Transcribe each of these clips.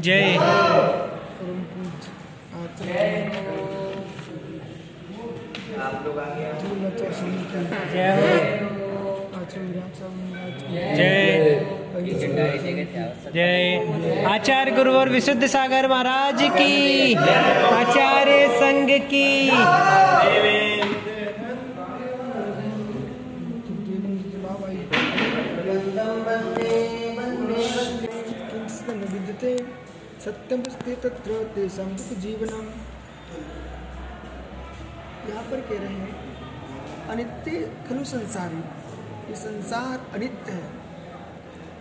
जय। जय जय। आचार्य गुरु और विशुद्ध सागर महाराज की। आचार्य संघ की। सत्यम स्थे तत्र तेषां दुख जीवनम यहाँ पर कह रहे हैं, अनित्य खलु संसारी। ये संसार अनित्य है।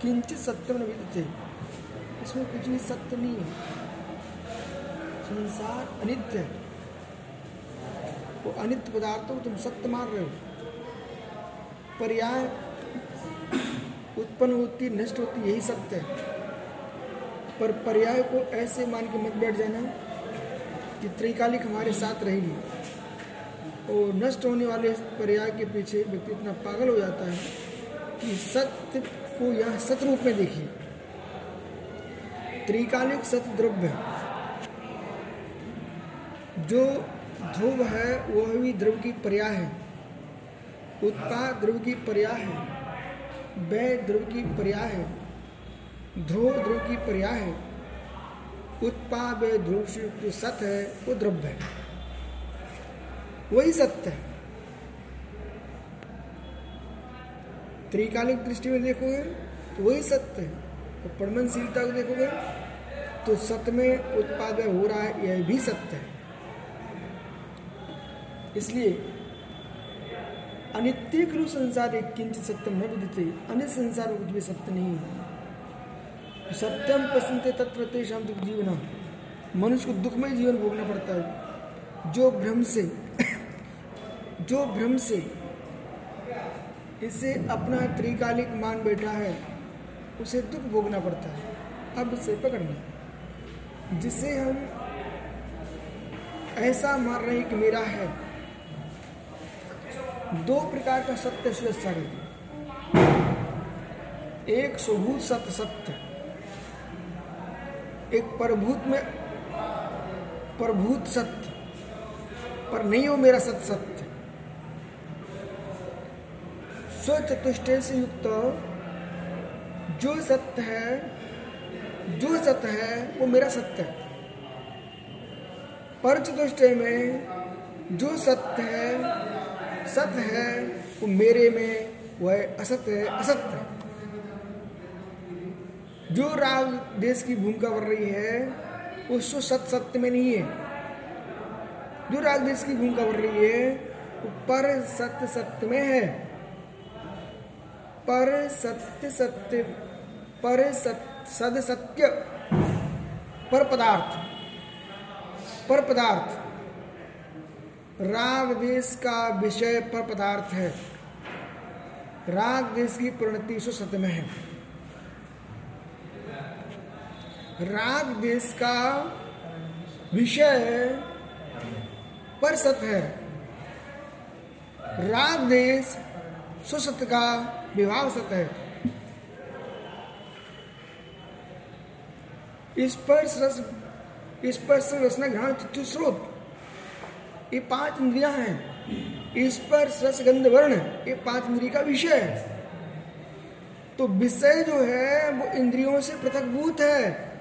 किंचित सत्यम विद्यते इसमें कुछ भी सत्य नहीं है। संसार अनित्य है। वो अनित्य पदार्थों को तुम सत्य मान रहे हो। पर्याय उत्पन्न होती, नष्ट होती, यही सत्य है। पर पर्याय को ऐसे मान के मत बैठ जाना कि त्रिकालिक हमारे साथ रहेगी। और नष्ट होने वाले पर्याय के पीछे व्यक्ति इतना पागल हो जाता है कि सत्य को यहाँ सत्य रूप में देखिए। त्रिकालिक सत द्रव्य जो ध्रुव है, वह भी द्रव्य की पर्याय है। उत्पाद ध्रुव की पर्याय है। व्यय ध्रुव की पर्याय है। ध्रुव ध्रुव की पर्याय है। उत्पाद ध्रुव से जो सत्य है, वो द्रव्य है। वही सत्य है। त्रिकालिक दृष्टि में देखोगे तो वही सत्य है। और परमनशीलता को देखोगे तो सत्य में उत्पाद हो रहा है, यह भी सत्य है। इसलिए अनित्य संसार एक किंचित सत्यम न विदिते अन्य संसार कुछ भी सत्य नहीं है। सत्यम पसंद तत्व तेषाम दुख जीवन। मनुष्य को दुखमय जीवन भोगना पड़ता है। जो भ्रम से, जो भ्रम से इसे अपना त्रिकालिक मान बैठा है, उसे दुख भोगना पड़ता है। अब इसे पकड़ना जिसे हम ऐसा मान रहे कि मेरा है, दो प्रकार का सत्य सुरक्षा एक स्वभूत सत्य सत्य। एक परभूत में परभूत सत्य, पर नहीं हो मेरा सत्य सत्य। स्वचतुष्टय से युक्त, जो सत्य है, जो सत्य है, वो मेरा सत्य है। पर चतुष्टय में, जो सत्य है सत्य है, वो मेरे में वह असत्य है असत्य है। जो राग देश की भूमिका कर रही है वो सो सत्य में नहीं है। जो राग देश की भूमिका कर रही है, वो पर सत्य सत्य में है। पर सत्य सत्य, पर सत्य सत्य, पर पदार्थ पर पदार्थ। राग देश का विषय पर पदार्थ है। राग देश की परिणति सो सत्य में है। राग देश का विषय पर सत्य है। राग देश सुसत्य का विभाव सत है। स्पर्श रस स्पर्श रसना चित्त स्रोत, ये पाँच इंद्रियाँ हैं। स्पर्श रस गंध वर्ण, ये पाँच इंद्रिय का विषय है। तो विषय जो है, वो इंद्रियों से पृथकभूत है।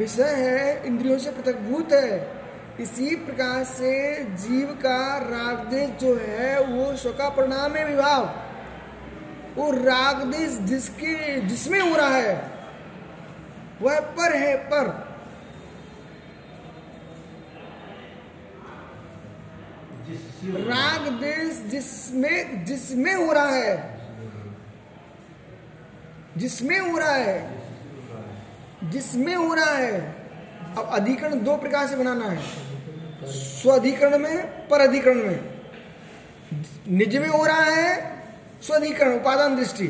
विषय है, इंद्रियों से पृथकभूत है। इसी प्रकार से जीव का रागदेश जो है, वो स्वका परिणाम है विभाव। वो रागदेश जिसके, जिसमें हो रहा है, वह पर है पर। राग देश जिसमें जिसमें हो रहा है, जिसमें हो रहा है जिसमें हो रहा है, अब अधिकरण दो प्रकार से बनाना है। स्वाधिकरण में पर अधिकरण में। निज में हो रहा है, स्वाधिकरण, उपादान दृष्टि।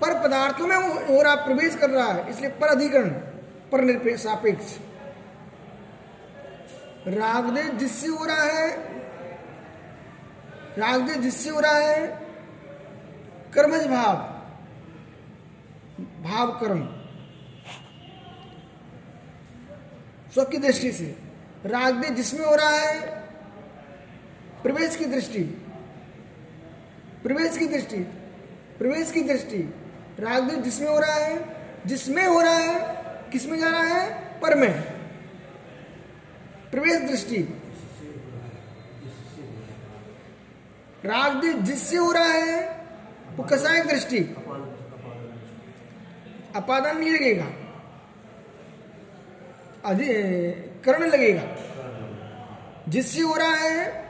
पर पदार्थों में हो रहा, प्रवेश कर रहा है, इसलिए पर अधिकरण पर सापेक्ष। रागदेश जिससे हो रहा है राग देश जिससे हो रहा है, कर्मज भाव भाव कर्म स्व की दृष्टि से। राग देश जिसमें हो रहा है, प्रवेश की दृष्टि। प्रवेश की दृष्टि, प्रवेश की दृष्टि। राग देश जिसमें हो रहा है, जिसमें हो रहा है, किसमें जा रहा है, पर में। प्रवेश दृष्टि। राग देश जिससे हो रहा है, वो कसायक दृष्टि। अपादान नहीं लगेगा। कर्ण लगेगा। जिससे हो रहा है,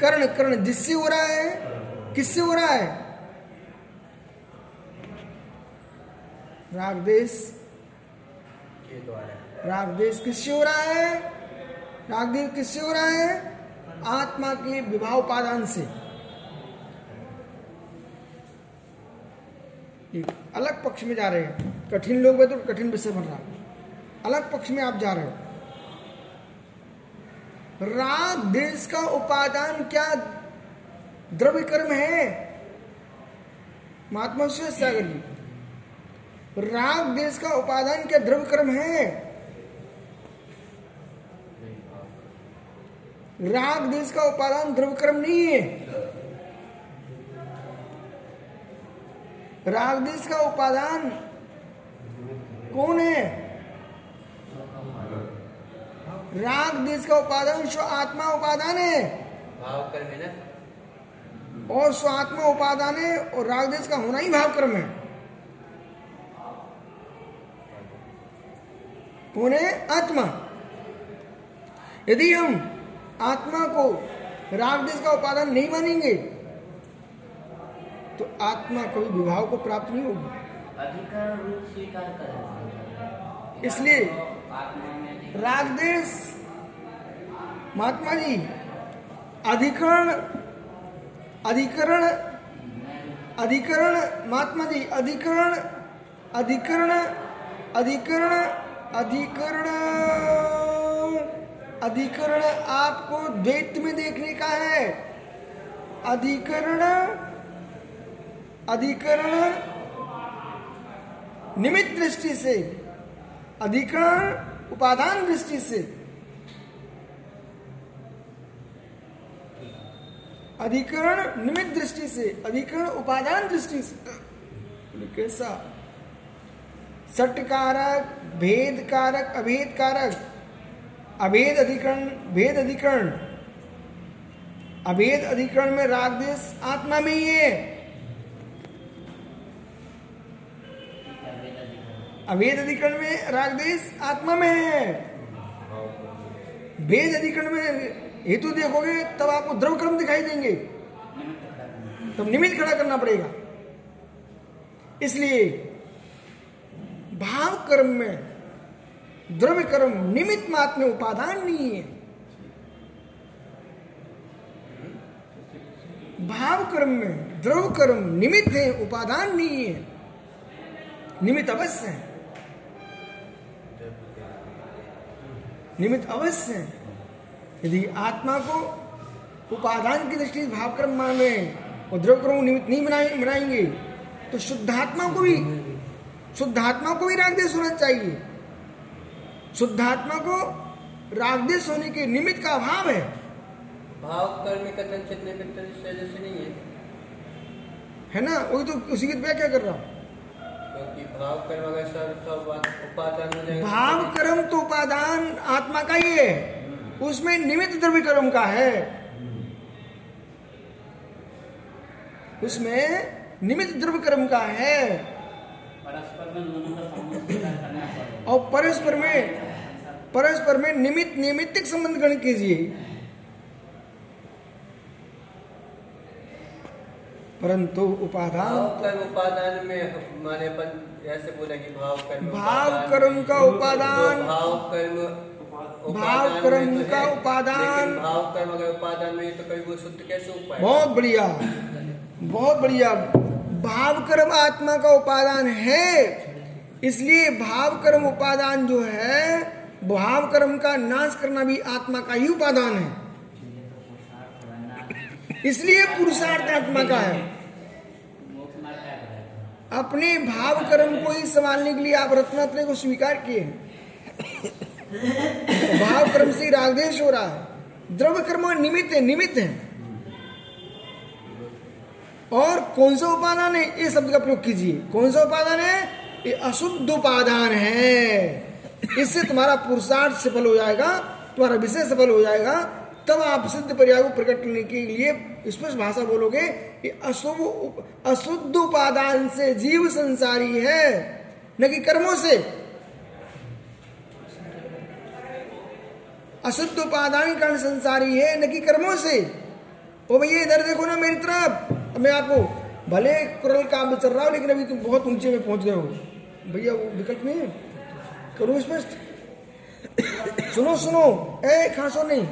कर्ण कर्ण, जिससे हो रहा है, किससे हो रहा है? रागदेश। रागदेश किससे हो रहा है? रागदेश किससे हो रहा है? आत्मा के विवाह उपादान से। एक अलग पक्ष में जा रहे हैं। कठिन लोग में तो कठिन विषय बन रहा अलग पक्ष में आप जा रहे हो। राग देश का उपादान क्या द्रव्य कर्म है? महात्मा सुरेश सागर जी, राग देश का उपादान क्या द्रव्य कर्म है? राग देश का उपादान द्रव्य कर्म नहीं है। राग देश का उपादान कौन है? राग देश का उपादान स्व आत्मा उपादान है। भाव कर्म है ना? और स्व आत्मा उपादान है और राग देश का होना ही भाव कर्म है। कौन है आत्मा। यदि हम आत्मा को राग देश का उपादान नहीं मानेंगे तो आत्मा कभी विभाव को प्राप्त नहीं होगी। अधिकार रूप स्वीकार करें। इसलिए आत्मा में अधिकार राग देश। महात्मा जी, अधिकरण अधिकरण अधिकरण, महात्मा जी, अधिकरण अधिकरण अधिकरण अधिकरण अधिकरण आपको द्वैत में देखने का है। अधिकरण अधिकरण, निमित्त दृष्टि से। अधिकरण उपादान दृष्टि से। अधिकरण निमित्त दृष्टि से, अधिकरण उपादान दृष्टि से। कैसा? सट कारक भेद कारक अभेद कारक अभेद अधिकरण, भेद अधिकरण। अभेद अधिकरण में राग देश आत्मा में ही है। अभेद अधिकरण में राग देश आत्मा में है। भेद अधिकरण में हेतु देखोगे, तब आपको द्रव कर्म दिखाई देंगे। तब निमित्त खड़ा करना पड़ेगा। इसलिए भाव कर्म में, द्रव्य कर्म निमित्त मात्र में उपादान नहीं है। भाव कर्म में, द्रव कर्म निमित्त है, उपादान नहीं है। निमित्त अवश्य है। निमित्त अवश्य है यदि आत्मा को उपादान की दृष्टि से भाव कर्म माने और द्रव कर्म निमित्त नहीं बनाए बनाएँगे तो शुद्धात्मा को भी शुद्धात्मा को भी रागदेश होना चाहिए। शुद्धात्मा को रागदेश होने के निमित्त का अभाव है। भाव कर्म कथन निमित्त नहीं है। है ना? वही तो उसी की व्याख्या कर रहा हूँ? क्योंकि भाव कर्म अगर उपादान हो जाएगा। भाव कर्म तो उपादान आत्मा का ही है। उसमें निमित्त द्रव्य कर्म का है। उसमें निमित्त द्रव्य कर्म का है। और परस्पर में परस्पर में निमित्त निमित्तिक संबंध गण कीजिए। परंतु उपादान कर्म उपादान में हमारे अपन ऐसे बोले कि भाव कर्म भाव कर्म का उपादान- तो भाव कर्म भाव कर्म तो का उपादान- भाव कर्म अगर उपादान में तो कभी वो शुद्ध कैसे बहुत बढ़िया। बहुत बढ़िया। भाव कर्म आत्मा का उपादान है। इसलिए भाव कर्म उपादान जो है भाव कर्म का नाश करना भी आत्मा का ही उपादान है। इसलिए पुरुषार्थ आत्मा का है मोक्ष मार्ग क्या बताया अपने भाव कर्म को ही संभालने के लिए आप रत्नात्रय को स्वीकार किए भाव कर्म से ही रागदेश हो रहा है। द्रव्य कर्म निमित्त है निमित्त है। और कौन सा उपादान है? ये शब्द का प्रयोग कीजिए। कौन सा उपादान है? ये अशुद्ध उपादान है। इससे तुम्हारा पुरुषार्थ सफल हो जाएगा, तुम्हारा विषय सफल हो जाएगा। तब आप सिद्ध पर्याय को प्रकट करने के लिए स्पष्ट भाषा बोलोगे कि अशुभ अशुद्ध उपादान से जीव संसारी है। न कि कर्मों से। अशुद्ध उपादान कारण संसारी है, न कि कर्मों से। ओ भैया, इधर देखो ना मेरी तरफ़। मैं आपको भले कुरल काम चल रहा हो, लेकिन अभी तुम बहुत ऊँचे में पहुँच गए हो। भैया, वो विकल्प नहीं है। करूँ स्पष्ट सुनो सुनो। ए, खासो नहीं।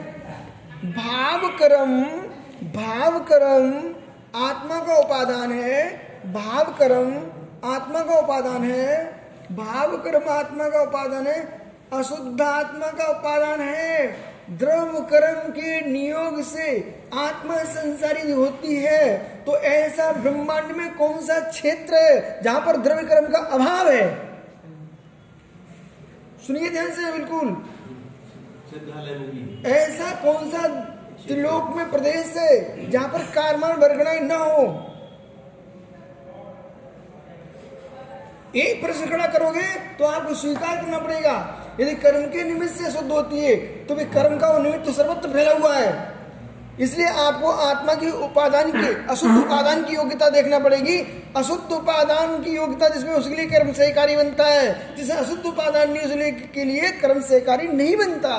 भाव कर्म भाव कर्म आत्मा का उपादान है। भाव कर्म आत्मा का उपादान है। भाव कर्म आत्मा का उपादान है। अशुद्ध आत्मा का उपादान है। द्रव कर्म के नियोग से आत्मा संसारी होती है। तो ऐसा ब्रह्मांड में कौन सा क्षेत्र है जहाँ पर द्रव्य कर्म का अभाव है? सुनिए ध्यान से बिल्कुल। ऐसा कौन सा त्रिलोक में प्रदेश है जहाँ पर कारमान वर्गणाएँ न हो, एक प्रश्न खड़ा करोगे तो आपको स्वीकार करना पड़ेगा। यदि कर्म के निमित्त से शुद्ध होती है तो भी कर्म का वो निमित्त तो सर्वत्र फैला हुआ है। इसलिए आपको आत्मा की उपादान की, अशुद्ध उपादान की योग्यता देखना पड़ेगी। अशुद्ध उपादान की योग्यता जिसमें उसके लिए कर्म सहकारी बनता है, जिसे अशुद्ध उपादान नहीं, उसके लिए कर्म सहकारी नहीं बनता।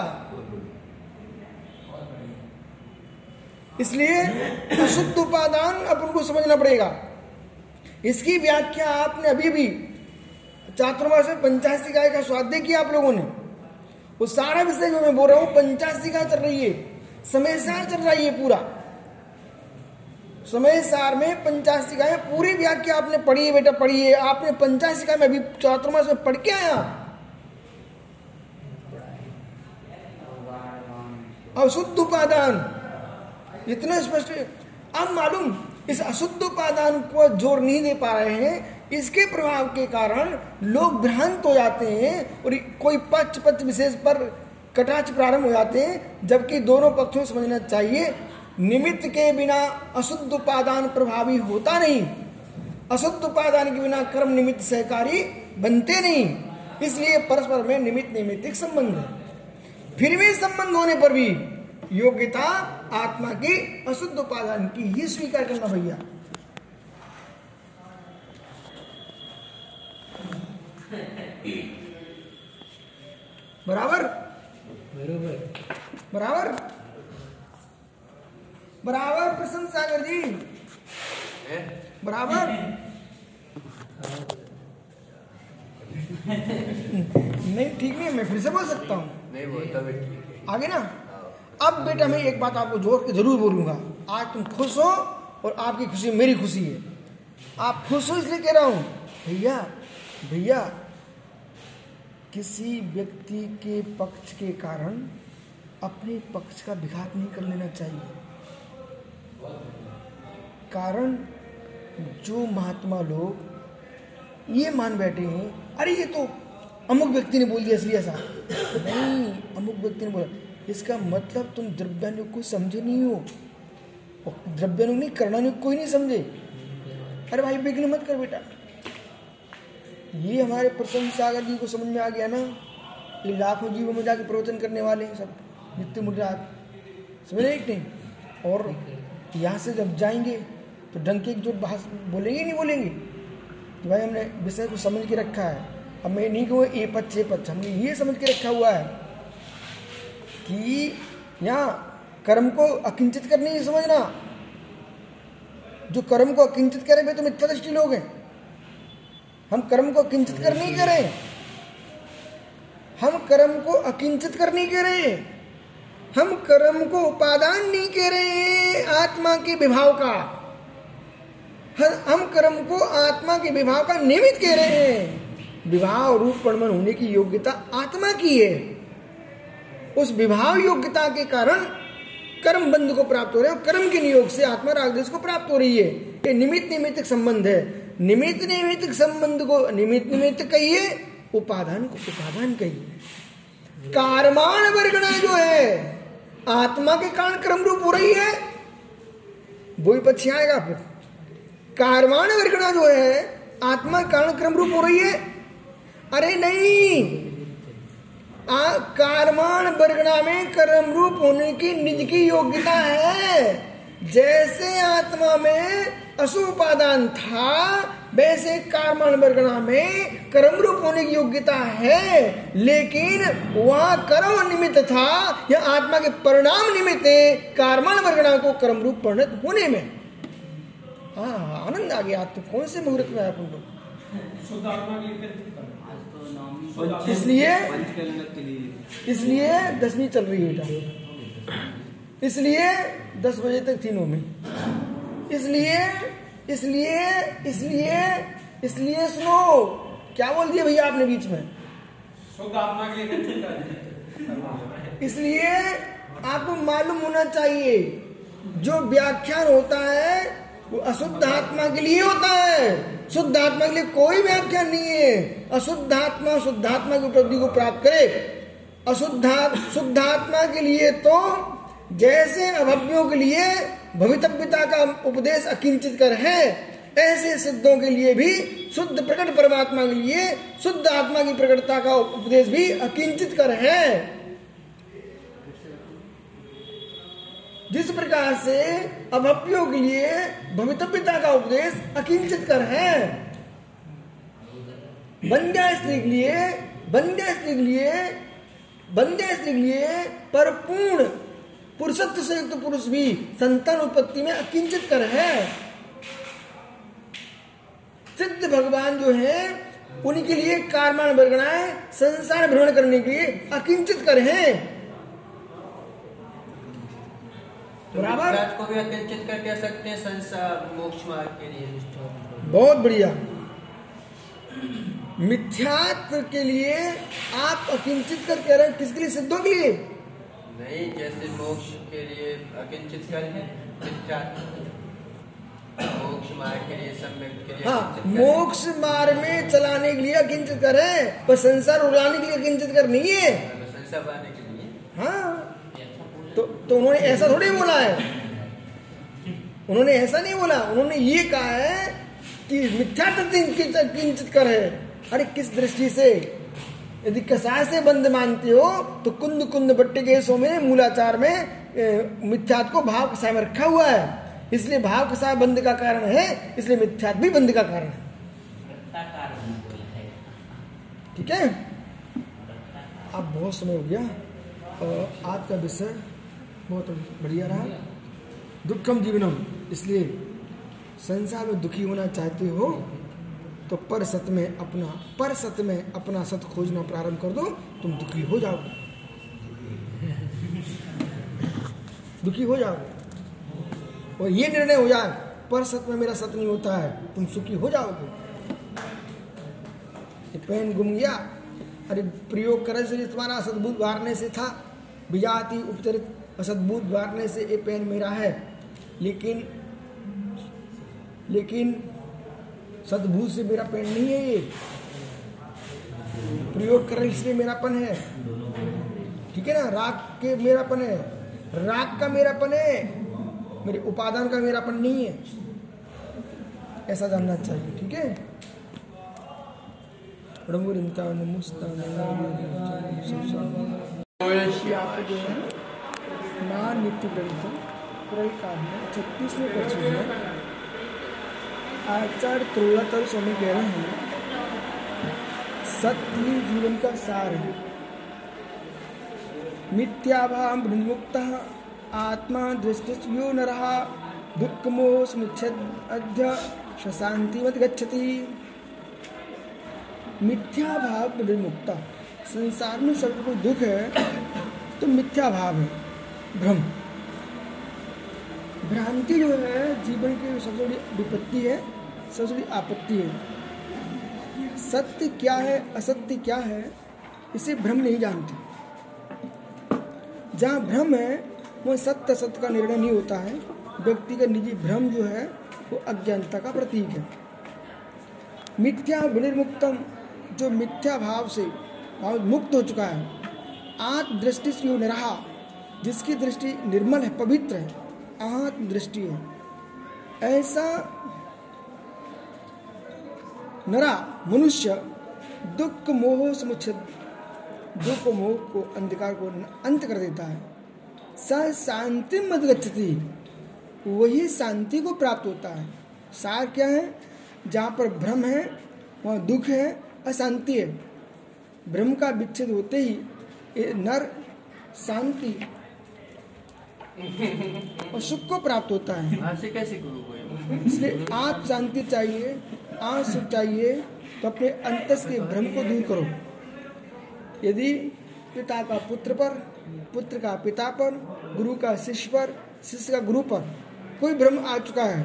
इसलिए अशुद्ध उपादान अपन को समझना पड़ेगा। इसकी व्याख्या आपने अभी भी चातुर्मास में पंचासी गाय का स्वाध्याय किया आप लोगों ने। वो सारा विषय जो मैं बोल रहा हूँ पंचासी गाय चल रही है। समय सार चल रही है पूरा। समय सार में पंचासी गाय पूरी व्याख्या आपने पढ़ी है बेटा, पढ़ी है। आपने पंचासी गाय में अभी चातुर्मास में पढ़ के आया। अशुद्ध उपादान। इतना स्पष्ट। अब मालूम, इस अशुद्ध उपादान को ज़ोर नहीं दे पा रहे हैं। इसके प्रभाव के कारण लोग भ्रांत हो जाते हैं और कोई पक्ष पक्ष विशेष पर कटाक्ष प्रारंभ हो जाते हैं, जबकि दोनों पक्षों समझना चाहिए। निमित्त के बिना अशुद्ध उपादान प्रभावी होता नहीं। अशुद्ध उपादान के बिना कर्म निमित्त सहकारी बनते नहीं। इसलिए परस्पर में निमित्त निमित्तिक संबंध है। फिर भी संबंध होने पर भी योग्यता आत्मा की अशुद्ध उपादान की। ही स्वीकार करना भैया। बराबर? बरोबर। बराबर? बराबर प्रसन्न सागर जी। बराबर? नहीं ठीक नहीं मैं फिर से बोल सकता हूँ। है। आगे ना? अब बेटा मैं एक बात आपको ज़ोर के ज़रूर बोलूँगा। आज तुम खुश हो और आपकी खुशी मेरी खुशी है। आप खुश हो इसलिए कह रहा हूँ, भैया भैया, किसी व्यक्ति के पक्ष के कारण अपने पक्ष का विघात नहीं कर लेना चाहिए। कारण जो महात्मा लोग ये मान बैठे हैं, अरे ये तो अमुक व्यक्ति ने बोल दिया इसलिए ऐसा नहीं, अमुक व्यक्ति ने बोला। इसका मतलब तुम द्रव्यानुग को समझे नहीं हो। द्रव्यानुग नहीं, करणानुग कोई नहीं समझे। अरे भाई, विघ्न मत कर बेटा। ये हमारे प्रसन्न सागर जी को समझ में आ गया ना, ये लाखों जीवों में जाके प्रवचन करने वाले हैं सब, नित्य मुद्रात समझ एक नहीं? और यहाँ से जब जाएँगे तो डंके की जो भाष बोलेंगे नहीं बोलेंगे? तो भाई हमने विषय को समझ के रखा है। अब मैं नहीं कहूँ ए पच्च ए पच्च हमने ये समझ के रखा हुआ है। कि यहाँ कर्म को अकिंचित करने की समझना। जो कर्म को अकिंचित करे वे तो मिथ्या दृष्टि लोग हैं। हम कर्म को अकिंचित कर नहीं करें। हम कर्म को अकिंचित कर नहीं करें। हम कर्म को उपादान नहीं कह रहे हैं आत्मा के विभाव का। हम कर्म को आत्मा के विभाव का निमित्त कह रहे हैं विभाव रूप परमन होने की योग्यता आत्मा की है। उस विभाव योग्यता के कारण कर्म बंध को प्राप्त हो रहे हैं कर्म के नियोग से आत्मा रागदेश को प्राप्त हो रही है। ये निमित्त निमित्त संबंध है। निमित्त निमित्त संबंध को निमित्त निमित्त कहिए, उपादान को उपादान कहिए। कारमान वर्गणा जो है, आत्मा के कारण क्रम रूप हो रही है। वही पक्षी आएगा फिर। कारमान वर्गणा जो है, आत्मा कारण क्रम रूप हो रही है। अरे नहीं कारमान वर्गणा में कर्म रूप होने की निज की योग्यता है। जैसे आत्मा में असुपादान था, वैसे कारमान वर्गणा में कर्म रूप होने की योग्यता है। लेकिन वह कर्म निमित्त था, या आत्मा के परिणाम निमित्त कारमान वर्गणा को कर्म रूप परिणत होने में। हाँ आनंद आ गया। तो कौन से मुहूर्त में अपन लोग इसलिए पंचकलन के लिए। इसलिए दसवीं चल रही है बेटा। इसलिए दस बजे तक थी में। इसलिए इसलिए इसलिए इसलिए सुनो। क्या बोल दिया भैया आपने बीच में? इसलिए आपको मालूम होना चाहिए जो व्याख्यान होता है वो अशुद्ध आत्मा के लिए होता है। शुद्ध आत्मा के लिए कोई व्याख्या नहीं है। अशुद्ध आत्मा शुद्ध आत्मा की उपलब्धि को प्राप्त करे। अशुद्ध शुद्ध आत्मा के लिए तो जैसे अभव्यों के लिए भवितव्यता का उपदेश अकिंचित कर है, ऐसे सिद्धों के लिए भी शुद्ध प्रकट परमात्मा के लिए शुद्ध आत्मा की प्रकटता का उपदेश भी अकिंचित कर है। जिस प्रकार से अभव्यों के लिए भवितव्यता का उपदेश अकिंचित कर है। बंध्या स्त्री के लिए, बंध्या स्त्री के लिए, बंध्या स्त्री के लिए परिपूर्ण पुरुषत्व से युक्त पुरुष भी संतान उत्पत्ति में अकिंचित कर है। सिद्ध भगवान जो है, उनके लिए कारमान वर्गणाएँ संसार भ्रमण करने के लिए अकिंचित कर है। बराबर। रात को भी अकिंचित कर कह सकते हैं संसार मोक्ष मार्ग के लिए बहुत बढ़िया। मिथ्यात्व के लिए आप अकिंचित कर कह रहे हैं किसके लिए? सिद्धों के लिए? नहीं जैसे मोक्ष के लिए अकिंचित कर है। मोक्ष मार्ग के लिए सम्यक के लिए हाँ है। मोक्ष मार्ग में चलाने के लिए अकिंचित कर है पर संसार उड़ाने के लिए अकिंचित कर नहीं है तो संसार पाने के लिए। हाँ। तो तो उन्होंने ऐसा थोड़ी बोला है। उन्होंने ऐसा नहीं बोला। उन्होंने ये कहा है कि मिथ्या किंचित कर है। अरे किस दृष्टि से? यदि कसाय से बंद मानते हो तो कुंद कुंद बट्टे के में, मूलाचार में मिथ्यात को भाव कसाय में रखा हुआ है। इसलिए भाव कसाय बंद का कारण है, इसलिए मिथ्यात भी बंद का कारण है। ठीक है? अब बहुत समय हो गया। आज का विषय बहुत बढ़िया रहा। दुखम जीवनम, इसलिए संसार में दुखी होना चाहते हो तो पर सत में अपना, पर सत में अपना सत खोजना प्रारंभ कर दो, तुम दुखी हो जाओगे दुखी हो जाओगे और ये निर्णय हो जाए, पर सत में मेरा सत नहीं होता है, तुम सुखी हो जाओगे। ये पेन गुम गया। अरे प्रयोग करे से तुम्हारा असद्भुत वारने से था। विजाति उपचरित असद्भुत वारने से ये पेन मेरा है। लेकिन लेकिन सद्भूत से मेरा पेन नहीं है ये। प्रयोग करे इसलिए मेरापन है। ठीक है ना? राग के मेरापन है। राग का मेरापन है। मेरे उपादान का मेरापन नहीं है। ऐसा जानना चाहिए, ठीक है? आपको जो है। ना नित्य ग्रंथ क्रय काल में छत्तीसवें परिचय में आचार्य त्रोड़ाचार्य स्वामी कह रहे हैं, सत्य ही जीवन का सार है। मिथ्याभाव मुक्त आत्मा दृष्टियो न रहा दुख मोह समुच्छेद शांति मत गच्छति। मिथ्या भाव विमुक्ता संसार में सबको दुख है तो मिथ्या भाव है। भ्रम। भ्रांति जो है, जीवन की सबसे बड़ी विपत्ति है, सबसे बड़ी आपत्ति है। सत्य क्या है, असत्य क्या है, इसे भ्रम नहीं जानते। जहाँ भ्रम है, वह सत्य सत्य का निर्णय नहीं होता है। व्यक्ति का निजी भ्रम जो है, वो अज्ञानता का प्रतीक है। मिथ्या विनिर्मुक्तम, जो मिथ्या भाव से, भाव मुक्त हो चुका है। आत्म दृष्टि से निरहा जिसकी दृष्टि निर्मल है, पवित्र है आत्म दृष्टि है। ऐसा नरा मनुष्य दुख मोह समुच्छेद दुख मोह को, अंधकार को अंत कर देता है। स शांति मत गच्छति। वही शांति को प्राप्त होता है। सार क्या है? जहाँ पर भ्रम है, वहाँ दुख है, अशांति है। भ्रम का विच्छेद होते ही नर शांति और सुख को प्राप्त होता है। हाँ से कैसे गुरु इसलिए आप शांति चाहिए आप सुख चाहिए तो अपने अंतस के भ्रम को दूर करो। यदि पिता का पुत्र पर पुत्र का पिता पर गुरु का शिष्य पर शिष्य का गुरु पर कोई भ्रम आ चुका है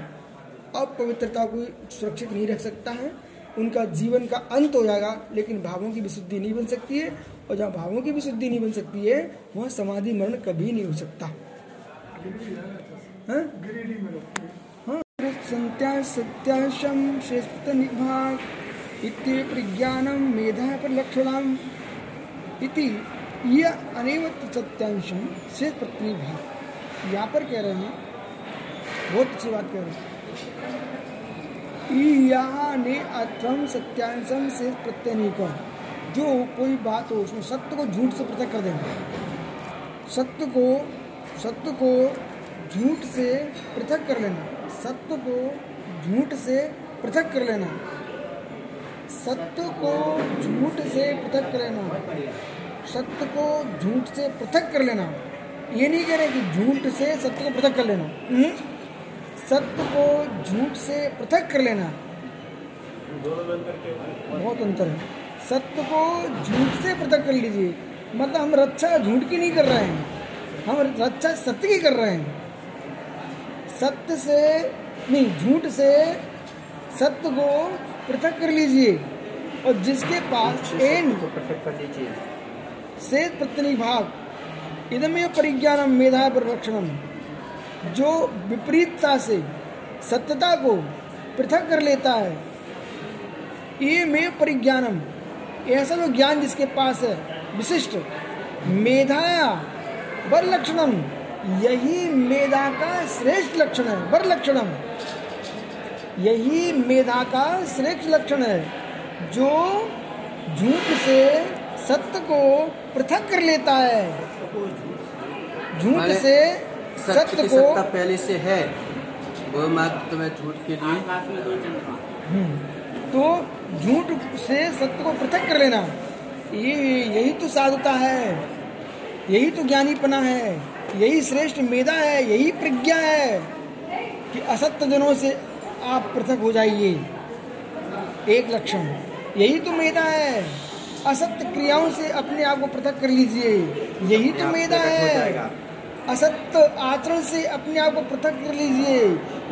अब पवित्रता को सुरक्षित नहीं रख सकता है उनका जीवन का अंत हो जाएगा लेकिन भावों की विशुद्धि नहीं बन सकती है और जहाँ भावों की विशुद्धि नहीं बन सकती है वहाँ समाधि मरण कभी नहीं हो सकता। सत्याशम श्रेष्ठ निभाग इति प्रज्ञानम मेधा पर इति यह अनेवत सत्यांशम से प्रतिभाग यहाँ पर कह रहे हैं बहुत अच्छी बात कह रहे हैं यहाँ ने सत्यांशम से प्रत्यनिकम जो कोई बात हो उसमें सत्य को झूठ से पृथक कर देना सत्य को सत्य को झूठ से पृथक कर लेना। सत्य को झूठ से पृथक कर लेना। सत्य को झूठ से पृथक कर लेना। सत्य को झूठ से पृथक कर लेना। ये नहीं कह रहे कि झूठ से सत्य को पृथक कर लेना। हम्म? सत्य को झूठ से पृथक कर लेना। बहुत अंतर है। सत्य को झूठ से पृथक कर लीजिए। मतलब हम रक्षा झूठ की नहीं कर रहे हैं। हम रक्षा सत्य की कर रहे हैं। सत्य से नहीं झूठ से सत्य को पृथक कर लीजिए। और जिसके पास एन पृथक कर लीजिए। से प्रत्यनी भाग इदमेव परिज्ञानम मेधा परिरक्षणम। जो विपरीतता से सत्यता को पृथक कर लेता है ये में परिज्ञानम। ऐसा जो ज्ञान जिसके पास है विशिष्ट मेधाया वर लक्षणम यही मेधा का श्रेष्ठ लक्षण है वर लक्षणम यही मेधा का श्रेष्ठ लक्षण है जो झूठ से सत्य को पृथक कर लेता है। झूठ से सत्य सत्य को पहले से है वो मात्र तुम्हें झूठ के लिए। आकाश में दो चंद्रमा तो झूठ से सत्य को पृथक कर लेना ये यही तो साधुता है। यही तो ज्ञानीपना है यही श्रेष्ठ मेधा है यही प्रज्ञा है कि असत्य जनों से आप पृथक हो जाइए। एक लक्षण यही तो मेधा है असत्य क्रियाओं से अपने आप को पृथक कर लीजिए। यही तो मेधा है असत्य आचरण से अपने आप को पृथक कर लीजिए।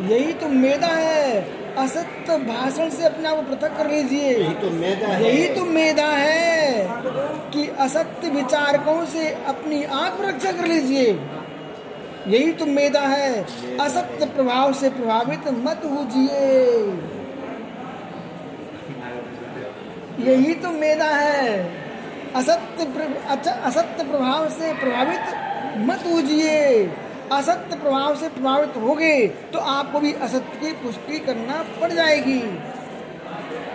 यही तो मेधा है असत्य भाषण से अपने आप को पृथक कर लीजिए। यही तो मेधा है। यही तो मेधा है कि असत्य विचारकों से अपनी आत्मरक्षा कर लीजिए। यही तो मेधा है। असत्य प्रभाव से प्रभावित मत होजिए। यही तो मेधा है। असत्य अच्छा असत्य प्रभाव से प्रभावित मत होजिए। असत्य प्रभाव से प्रभावित होगे तो आपको भी असत्य की पुष्टि करना पड़ जाएगी।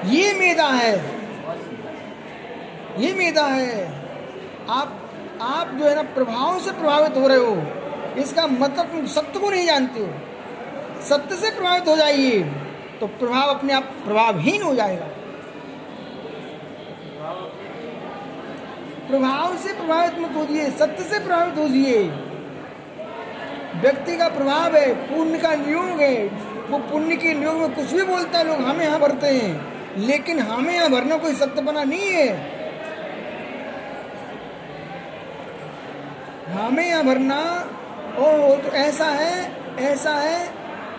ये मेधा है। ये मेधा है। आप आप जो है ना प्रभाव से प्रभावित हो रहे हो, इसका मतलब तुम सत्य को नहीं जानते हो। सत्य से प्रभावित हो जाइए तो प्रभाव अपने आप प्रभावहीन हो जाएगा। प्रभाव से प्रभावित मत होइए सत्य से प्रभावित होइए व्यक्ति का प्रभाव है, पुण्य का नियोग है। वो पुण्य के नियोग में कुछ भी बोलता है, लोग हमें यहाँ भरते हैं। लेकिन हमें यहाँ भरना कोई सत्य बना नहीं है। हमें यहाँ भरना ओ तो ऐसा है ऐसा है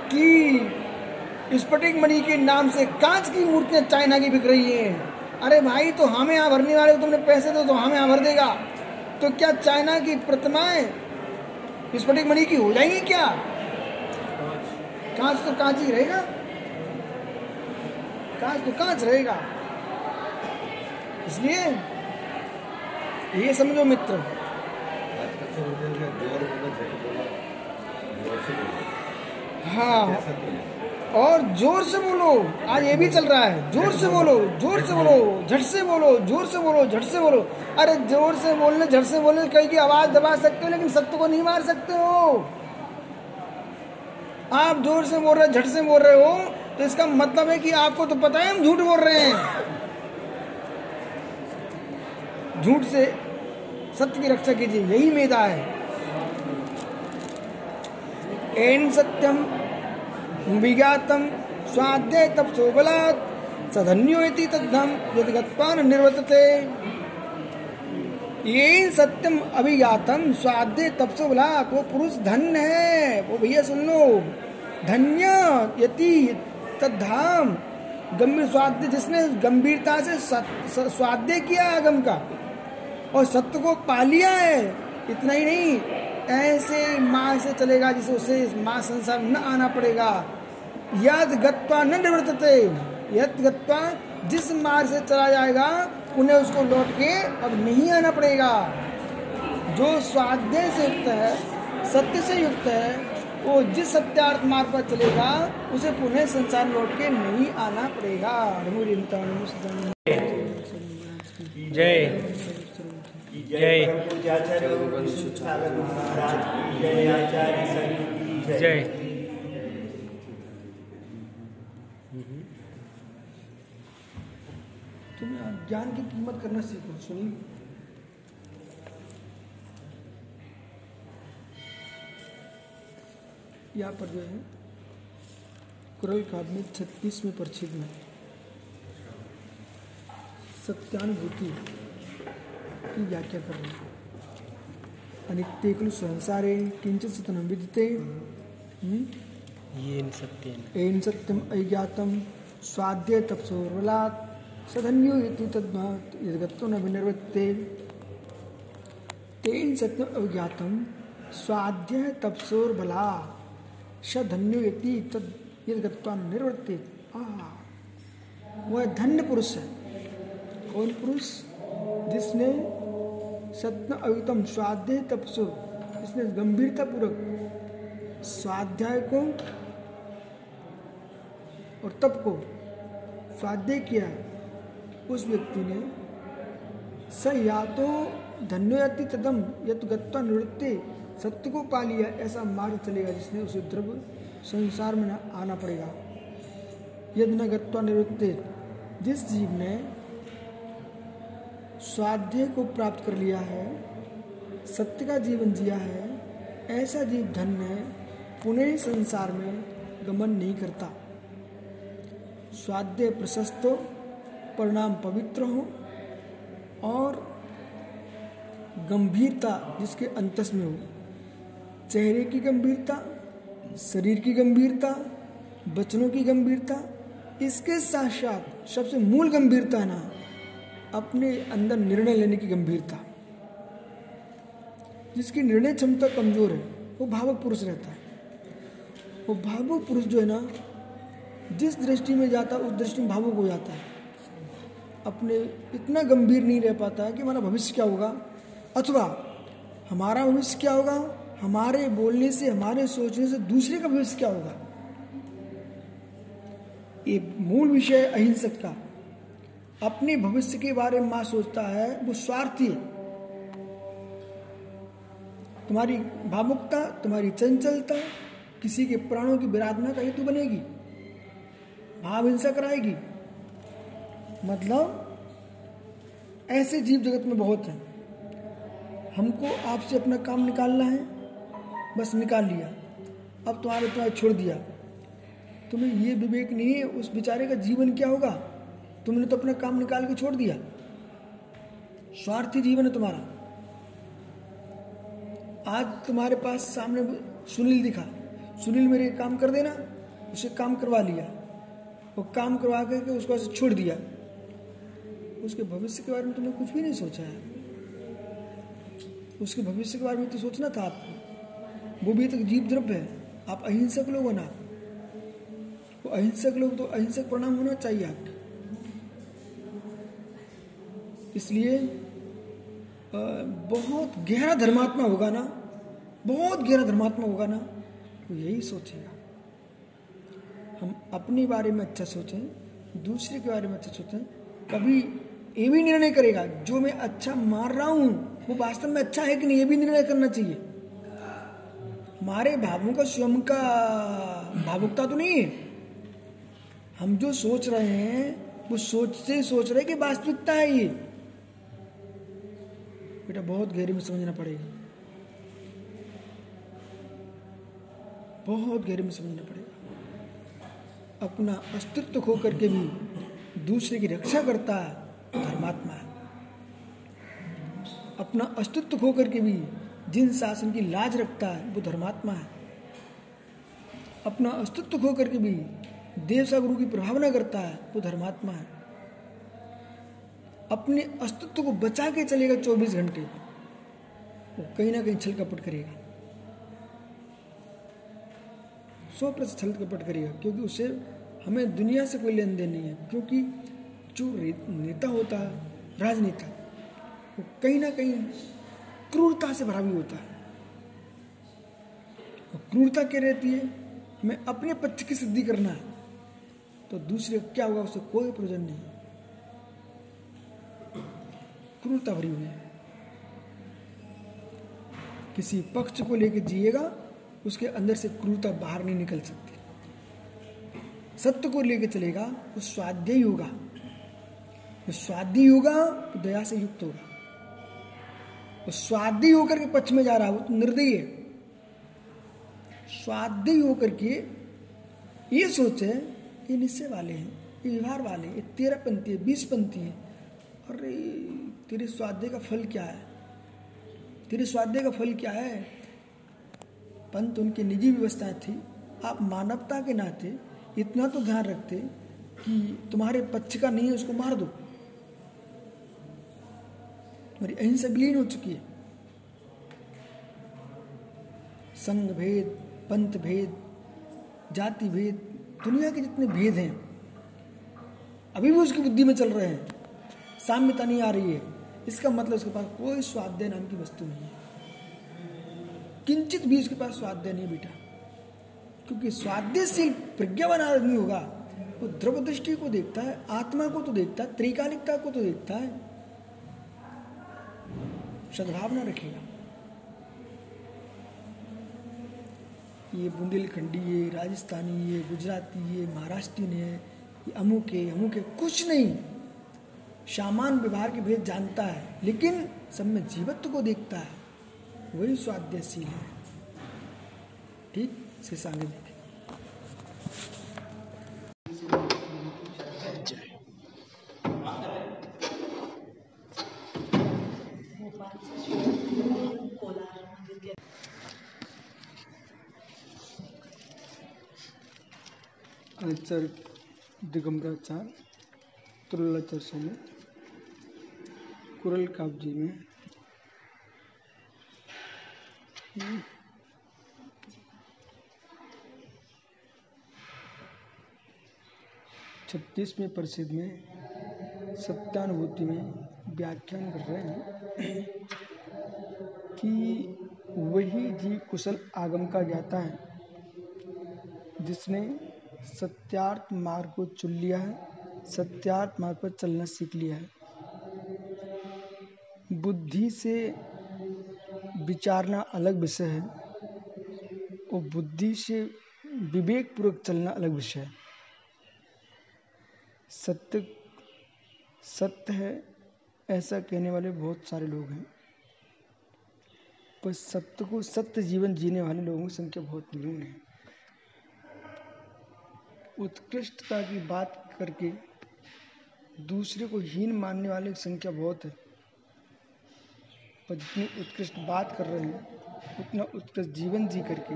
कि स्फटिक मणि के नाम से कांच की मूर्तियाँ चाइना की बिक रही हैं। अरे भाई तो हमें यहाँ भरने वाले तुमने पैसे दो तो हमें यहाँ भर देगा। तो क्या चाइना की प्रतिमाएँ स्फटिक मणि की हो जाएँगी क्या? कांच तो कांच ही रहेगा। कांच तो कांच रहेगा। इसलिए ये समझो मित्र। हाँ? और ज़ोर से बोलो। आज ये भी चल रहा है। ज़ोर से बोलो, ज़ोर से बोलो, झट से बोलो, ज़ोर से बोलो, झट से बोलो। अरे ज़ोर से बोलने, झट से बोलने कहीं की आवाज़ दबा सकते हो, लेकिन सत्य को नहीं मार सकते हो। आप ज़ोर से बोल रहे, झट से बोल रहे हो तो इसका मतलब है कि आपको तो पता है हम झूठ बोल रहे हैं। झूठ से सत्य की रक्षा कीजिए, यही मेदा है। एन सत्यम विज्ञातम स्वाध्याय तप सोबलात् सधन्यो इति तद्धम यदि गत्वान निर्वर्तते। ये सत्यम अभिज्ञातम स्वाध्याय तप सोबलात् वो पुरुष धन्य है। वो भैया सुन लो। धन्य यति तद्धाम। गंभीर स्वाध्य जिसने गंभीरता से स्वाध्याय किया आगम का। और सत्य को पा लिया है। इतना ही नहीं, ऐसे माँ से चलेगा जिसे उसे माँ संसार न आना पड़ेगा। यद गत्वा न निवृत्तते। यद गत्वा जिस मार्ग से चला जाएगा उन्हें उसको लौट के अब नहीं आना पड़ेगा। जो स्वाध्याय से युक्त है सत्य से युक्त है वो जिस सत्यार्थ मार्ग पर चलेगा उसे पुनः संसार लौट के नहीं आना पड़ेगा। जय। जय। जय। तुम ज्ञान की कीमत करना सीखो सुनिए। यहाँ पर जो है कुरल काव्य में छत्तीसवें परिच्छेद में सत्यानुभूति की व्याख्या कर रहे हैं। अनित्य खलु संसारे किंचित सतनं विदिते हम्म? ये सत्यम अज्ञातम स्वाध्य तपसोर्वलात् सधन्यो इति तद्भात यद्गत्तो न तेन सत्यम अज्ञातम स्वाध्य तपसोर्बला। सधन्यो इति तद यद्गत्वा आ। वह धन्य पुरुष है। कौन पुरुष? जिसने सत्य अयुतम स्वाध्याय तपसो। इसने गंभीरता पूर्वक स्वाध्याय को और तप को स्वाध्याय किया। उस व्यक्ति ने, स या तो धन्योयति तदम यत गत्वा निवृत्ते, सत्य को पा लिया, ऐसा मार्ग चलेगा जिसने उसे द्रव्य संसार में न आना पड़ेगा। यदि न गत्वा निवृत्ति, जिस जीव ने स्वाध्याय को प्राप्त कर लिया है, सत्य का जीवन जिया है, ऐसा जीव धन्य है पुनः संसार में गमन नहीं करता। स्वाध्याय प्रशस्त परिणाम पवित्र हो और गंभीरता जिसके अंतस में हो। चेहरे की गंभीरता, शरीर की गंभीरता बचनों की गंभीरता, इसके साथ साथ सबसे मूल गंभीरता है ना, अपने अंदर निर्णय लेने की गंभीरता। जिसकी निर्णय क्षमता कमज़ोर है, वो भावुक पुरुष रहता है। वो भावुक पुरुष जो है ना, जिस दृष्टि में जाता है, उस दृष्टि में भावुक हो जाता है। अपने इतना गंभीर नहीं रह पाता है कि हमारा भविष्य क्या होगा। अथवा हमारा भविष्य क्या होगा? हमारे बोलने से, हमारे सोचने से दूसरे का भविष्य क्या होगा? ये मूल विषय अहिंसक का। अपने भविष्य के बारे में माँ सोचता है, वो स्वार्थी है तुम्हारी भावुकता, तुम्हारी चंचलता, किसी के प्राणों की विराधना का हेतु बनेगी। भाव हिंसा कराएगी मतलब ऐसे जीव जगत में बहुत हैं। हमको आपसे अपना काम निकालना है। बस निकाल लिया। अब तुम्हारे तुम्हारे छोड़ दिया। तुम्हें ये विवेक नहीं है, उस बेचारे का जीवन क्या होगा? तुमने तो अपना काम निकाल के छोड़ दिया। स्वार्थी जीवन है तुम्हारा। आज तुम्हारे पास सामने सुनील दिखा। सुनील मेरे काम कर देना, उसे काम करवा लिया। वो काम करवा करके उसको ऐसे छोड़ दिया। उसके भविष्य के बारे में तुमने कुछ भी नहीं सोचा है। उसके भविष्य के बारे में तो सोचना था आपको। वो भी तो जीव द्रव्य है। आप अहिंसक लोग हो ना। वो अहिंसक लोग तो अहिंसक परिणाम होना चाहिए आपके। इसलिए बहुत गहरा धर्मात्मा होगा ना। बहुत गहरा धर्मात्मा होगा ना। वो यही सोचेगा हम अपने बारे में अच्छा सोचें, दूसरे के बारे में अच्छा सोचें। कभी ये भी निर्णय करेगा, जो मैं अच्छा मार रहा हूँ, वो वास्तव में अच्छा है कि नहीं, ये भी निर्णय करना चाहिए। हमारे भावों का स्वयं का भावुकता तो नहीं है। हम जो सोच रहे हैं, वो सोच से ही सोच रहे कि वास्तविकता है ये। बेटा, बहुत गहरे में समझना पड़ेगा। बहुत गहरे में समझना पड़ेगा। अपना अस्तित्व खो करके भी दूसरे की रक्षा करता है। धर्मात्मा है। अपना अस्तित्व खो करके भी जिन शासन की लाज रखता है, वो धर्मात्मा है। अपना अस्तित्व खो करके भी देवसा गुरु की प्रभावना करता है, वो धर्मात्मा है। अपने अस्तित्व को बचा के चलेगा 24 घंटे, वो कहीं ना कहीं छल कपट करेगा। सौ प्रतिशत छल कपट करेगा, क्योंकि उसे हमें दुनिया से कोई लेन देन नहीं है, क्योंकि जो नेता होता है, राजनेता, वो कहीं ना कहीं क्रूरता से भरा भी होता है। और क्रूरता क्या रहती है? मैं अपने पक्ष की सिद्धि करना है। तो दूसरे क्या होगा? उससे कोई प्रयोजन नहीं। क्रूरता भरी हुई है। किसी पक्ष को लेकर जिएगा, उसके अंदर से क्रूरता बाहर नहीं निकल सकती। सत्य को लेकर चलेगा, वो स्वाध्याय होगा। वो स्वाध्याय होगा तो दया से युक्त होगा। वो स्वाध्याय होकर के पक्ष में जा रहा है तो निर्दयी है। स्वाध्याय होकर के ये सोचे ये निश्चय वाले हैं ये व्यवहार वाले हैं, ये तेरह पंथी है बीस पंथी है। अरे तेरे स्वाध्याय का फल क्या है? तेरे स्वाध्याय का फल क्या है? पंत उनकी निजी व्यवस्थाएँ थी। आप मानवता के नाते इतना तो ध्यान रखते कि तुम्हारे पक्ष का नहीं है उसको मार दो। तुम्हारी अहिंसा विलीन हो चुकी है। संघ भेद, पंथ भेद, जाति भेद, दुनिया के जितने भेद हैं, अभी भी उसकी बुद्धि में चल रहे हैं। साम्यता नहीं आ रही है। इसका मतलब उसके पास कोई स्वाध्याय नाम की वस्तु नहीं है। किंचित भी उसके पास स्वाध्याय नहीं बेटा। क्योंकि स्वाध्यायशील प्रज्ञावान आदमी होगा, वो द्रव दृष्टि को देखता है, आत्मा को तो देखता है, त्रिकालिकता को तो देखता है सद्भावना रखेगा। ये बुंदेलखंडी, ये राजस्थानी, ये गुजराती, ये महाराष्ट्रीयन है ये अमुक है अमुक है कुछ नहीं, सामान व्यवहार के भेद जानता है, लेकिन सब में जीवत्व को देखता है। वही स्वाध्यायशील है। ठीक? से आगे देखें आचार्य दिगंबराचार्य तुल्लाचार्य स्वामी कुरल काब्जी में। छत्तीसवें प्रसिद्ध में सत्यानुभूति में व्याख्यान कर रहे हैं कि वही जीव कुशल आगम का ज्ञाता है, जिसने सत्यार्थ मार्ग को चुन लिया है। सत्यार्थ मार्ग पर चलना सीख लिया है। बुद्धि से विचारना अलग विषय है और बुद्धि से विवेक पूर्वक चलना अलग विषय है। सत्य सत्य है, ऐसा कहने वाले बहुत सारे लोग हैं। पर सत्य को सत्य जीवन जीने वाले लोगों की संख्या बहुत न्यून है। उत्कृष्टता की बात करके दूसरे को हीन मानने वाले की संख्या बहुत है। पर जितनी उत्कृष्ट बात कर रहे हैं, उतना उत्कृष्ट जीवन जी करके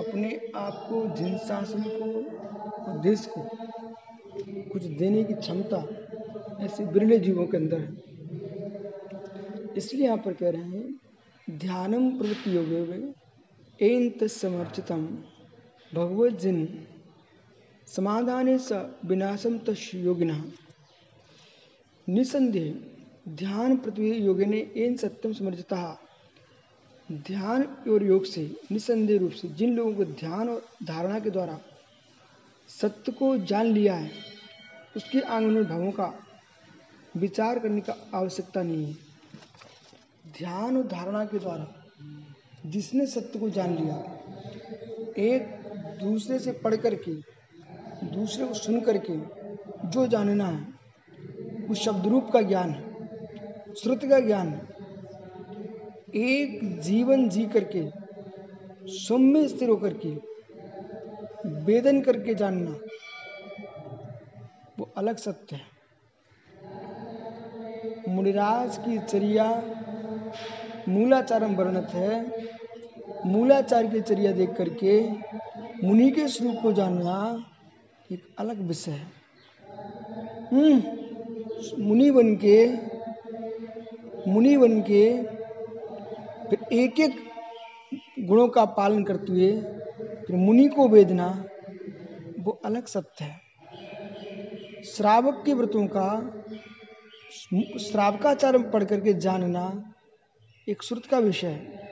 अपने आप को जिन शासन को देश को कुछ देने की क्षमता ऐसे बिरले जीवों के अंदर है। इसलिए यहाँ पर कह रहे हैं, ध्यानम प्रवृत्ति योगे एन तमर्चितम भगवत जिन समाधाने स विनाशम तस् योगिना। निसंदेह, ध्यान पृथ्वी योगे ने एन सत्यम समर्जिता। ध्यान और योग से निसंदेह रूप से जिन लोगों को ध्यान और धारणा के द्वारा सत्य को जान लिया है, उसके आँगन में भावों का विचार करने का आवश्यकता नहीं है। ध्यान और धारणा के द्वारा जिसने सत्य को जान लिया, एक दूसरे से पढ़ करके दूसरे को सुन करके जो जानना है, वो शब्द रूप का ज्ञान है, श्रुति का ज्ञान है। एक जीवन जी करके, सौम्य स्थिर होकर के, वेदन करके जानना, वो अलग सत्य है। मुनिराज की चर्या, मूलाचारम वर्णत है। मूलाचार की चर्या देख करके मुनि के स्वरूप को जानना एक अलग विषय है। हम्म, मुनि बन के मुनि बन के फिर एक एक गुणों का पालन करते हुए फिर मुनि को वेदना वो अलग सत्य है। श्रावक के व्रतों का श्रावकाचार पढ़ करके जानना एक श्रुत का विषय है।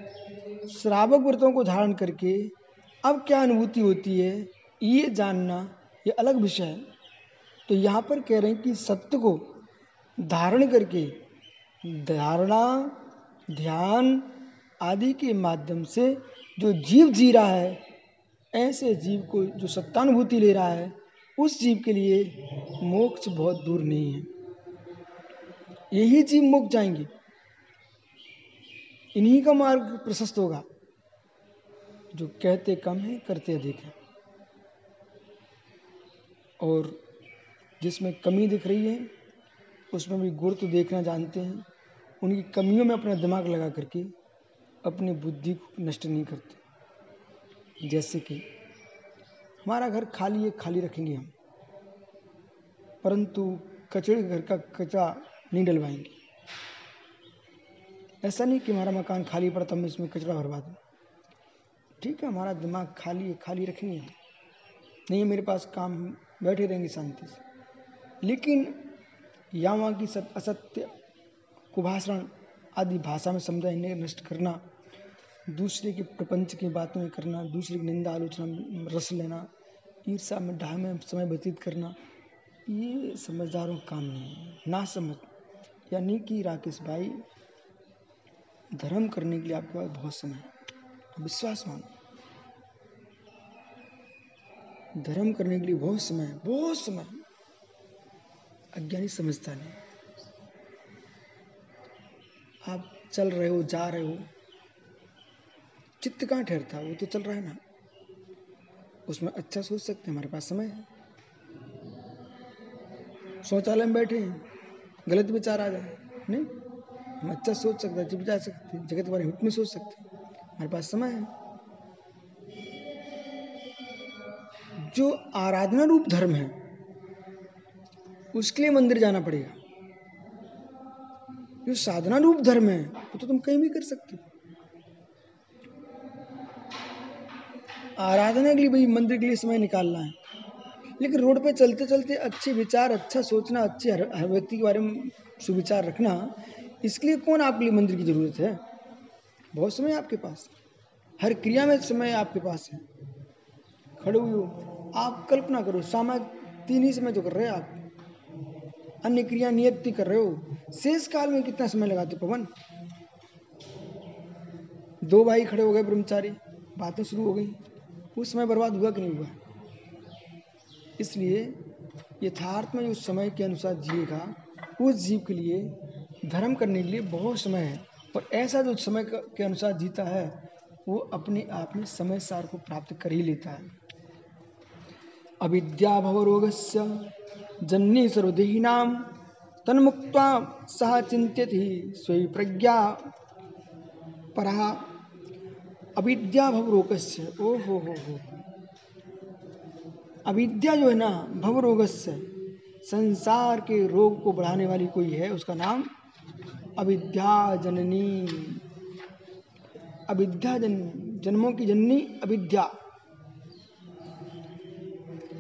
श्रावक व्रतों को धारण करके अब क्या अनुभूति होती है? ये जानना ये अलग विषय है। तो यहाँ पर कह रहे हैं कि सत्य को धारण करके धारणा, ध्यान आदि के माध्यम से जो जीव जी रहा है, ऐसे जीव को जो सत्तानुभूति ले रहा है, उस जीव के लिए मोक्ष बहुत दूर नहीं है। यही जीव मुक्त जाएँगे। इन्हीं का मार्ग प्रशस्त होगा। जो कहते कम है, करते अधिक है। और जिसमें कमी दिख रही है, उसमें भी गुण तो देखना जानते हैं। उनकी कमियों में अपना दिमाग लगा करके अपनी बुद्धि को नष्ट नहीं करते। जैसे कि हमारा घर खाली है, खाली रखेंगे हम, परंतु कचड़े घर का कचरा नहीं डलवाएँगे। ऐसा नहीं कि हमारा मकान खाली पड़ा तब मैं इसमें कचरा भरवा दूँ। ठीक है, हमारा दिमाग खाली है खाली रखेंगे नहीं, मेरे पास काम बैठे रहेंगे शांति से। लेकिन या वहाँ की सत, असत्य, कुभाषण आदि भाषा में समझाने नष्ट करना, दूसरे के प्रपंच की बातों में करना, दूसरे की निंदा आलोचना रस लेना ईर्षा में ढाह में समय व्यतीत करना, ये समझदारों का काम नहीं है। ना समझ यानी कि राकेश भाई धर्म करने के लिए आपके पास बहुत समय है। विश्वास मानो धर्म करने के लिए बहुत समय है, बहुत समय अज्ञानी समझता नहीं। आप चल रहे हो, जा रहे हो, चित्त कहाँ ठहरता वो तो चल रहा है ना। उसमें अच्छा सोच सकते हैं, हमारे पास समय है। शौचालय में बैठे हैं, गलत विचार आ जाए, नहीं? हम अच्छा सोच सकते हैं, चुप जा सकते हैं, जगत बारे में सोच सकते हैं। हमारे पास समय है। जो आराधना रूप धर्म है, उसके लिए मंदिर जाना पड़ेगा। जो साधना रूप धर्म है, वो तो तुम कहीं भी कर सकते हो। आराधना के लिए भाई मंदिर के लिए समय निकालना है। लेकिन रोड पे चलते चलते अच्छे विचार अच्छा सोचना, अच्छे हर व्यक्ति के बारे में सुविचार रखना इसके लिए कौन आपके लिए मंदिर की ज़रूरत है? बहुत समय आपके पास। हर क्रिया में समय आपके पास है। खड़े हुए हो। आप कल्पना करो सामाजिक तीन ही समय जो कर रहे हैं आप। अन्य क्रिया नियति कर रहे हो। शेष काल में कितना समय लगाते पवन? दो भाई खड़े हो गए ब्रह्मचारी। बातें शुरू हो गई। उस समय बर्बाद हुआ कि नहीं हुआ? इसलिए यथार्थ में उस समय के अनुसार जिएगा। उस जीव के लिए धर्म करने के लिए बहुत समय है और ऐसा जो समय के अनुसार जीता है, वो अपने आप में समय सार को प्राप्त कर ही लेता है। अविद्या भवरोग से जन्नी सर्वदेही नाम तन्मुक्त सह चिंतित ही स्वयं प्रज्ञा। परा अविद्या भवरोग से ओ हो हो। हो अविद्या जो है ना भवरोग से संसार के रोग को बढ़ाने वाली कोई है, उसका नाम अविद्या जननी अविद्या जन जन्मों की जननी अविद्या।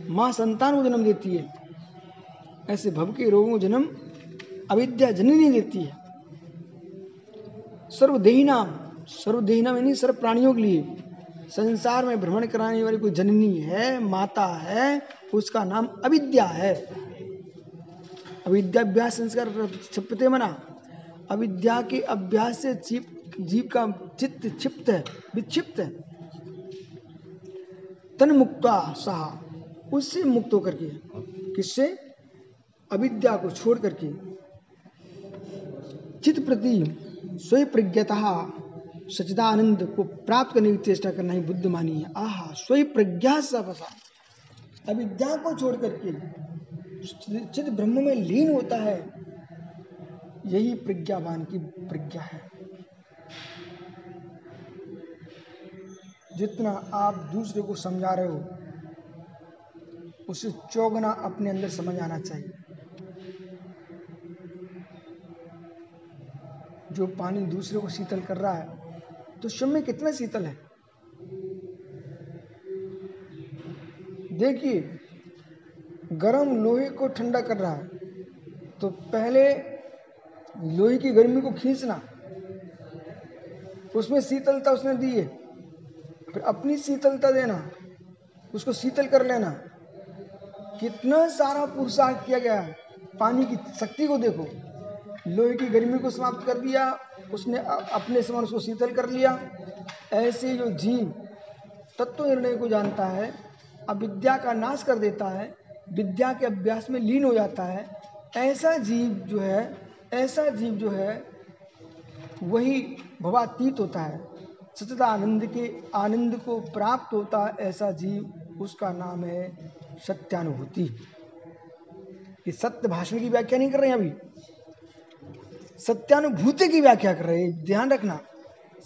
माँ संतान को जन्म देती है। ऐसे भव के रोगों को जन्म अविद्या जननी देती है। सर्वदेही नाम सर्वदेही नाम यानी सर्व प्राणियों के लिए। संसार में भ्रमण कराने वाली कोई जननी है, माता है, उसका नाम अविद्या है। अविद्याभ्यास संस्कार क्षिप्ते मना। अविद्या के अभ्यास से जीव जीव का चित्त क्षिप्त है, विक्षिप्त है। तन मुक्ता सहा, उससे मुक्त होकर के। किससे? अविद्या को छोड़ करके। चित्त प्रति स्वयं प्रज्ञता सचिदानंद को प्राप्त करने की चेष्टा करना ही बुद्धिमानी है। आहा, स्वयं प्रज्ञा सवसा अविद्या को छोड़ करके चित्त ब्रह्म में लीन होता है। यही प्रज्ञावान की प्रज्ञा है। जितना आप दूसरे को समझा रहे हो, उसे चौगना अपने अंदर समझ आना चाहिए। जो पानी दूसरे को शीतल कर रहा है तो स्वयं में कितना शीतल है? देखिए, गर्म लोहे को ठंडा कर रहा है तो पहले लोहे की गर्मी को खींचना। उसमें शीतलता उसने दी है। फिर अपनी शीतलता देना, उसको शीतल कर लेना। कितना सारा पुरुषार्थ किया गया पानी की शक्ति को देखो। लोहे की गर्मी को समाप्त कर दिया, उसने अपने समान उसको शीतल कर लिया। ऐसे जो जीव तत्व निर्णय को जानता है, अविद्या का नाश कर देता है, विद्या के अभ्यास में लीन हो जाता है, ऐसा जीव जो है ऐसा जीव जो है, वही भवातीत होता है। सतता आनंद के, आनंद को प्राप्त होता है ऐसा जीव, उसका नाम है सत्यानुभूति। ये सत्य भाषण की व्याख्या नहीं कर रहे हैं अभी। सत्यानुभूति की व्याख्या कर रहे हैं, ध्यान रखना।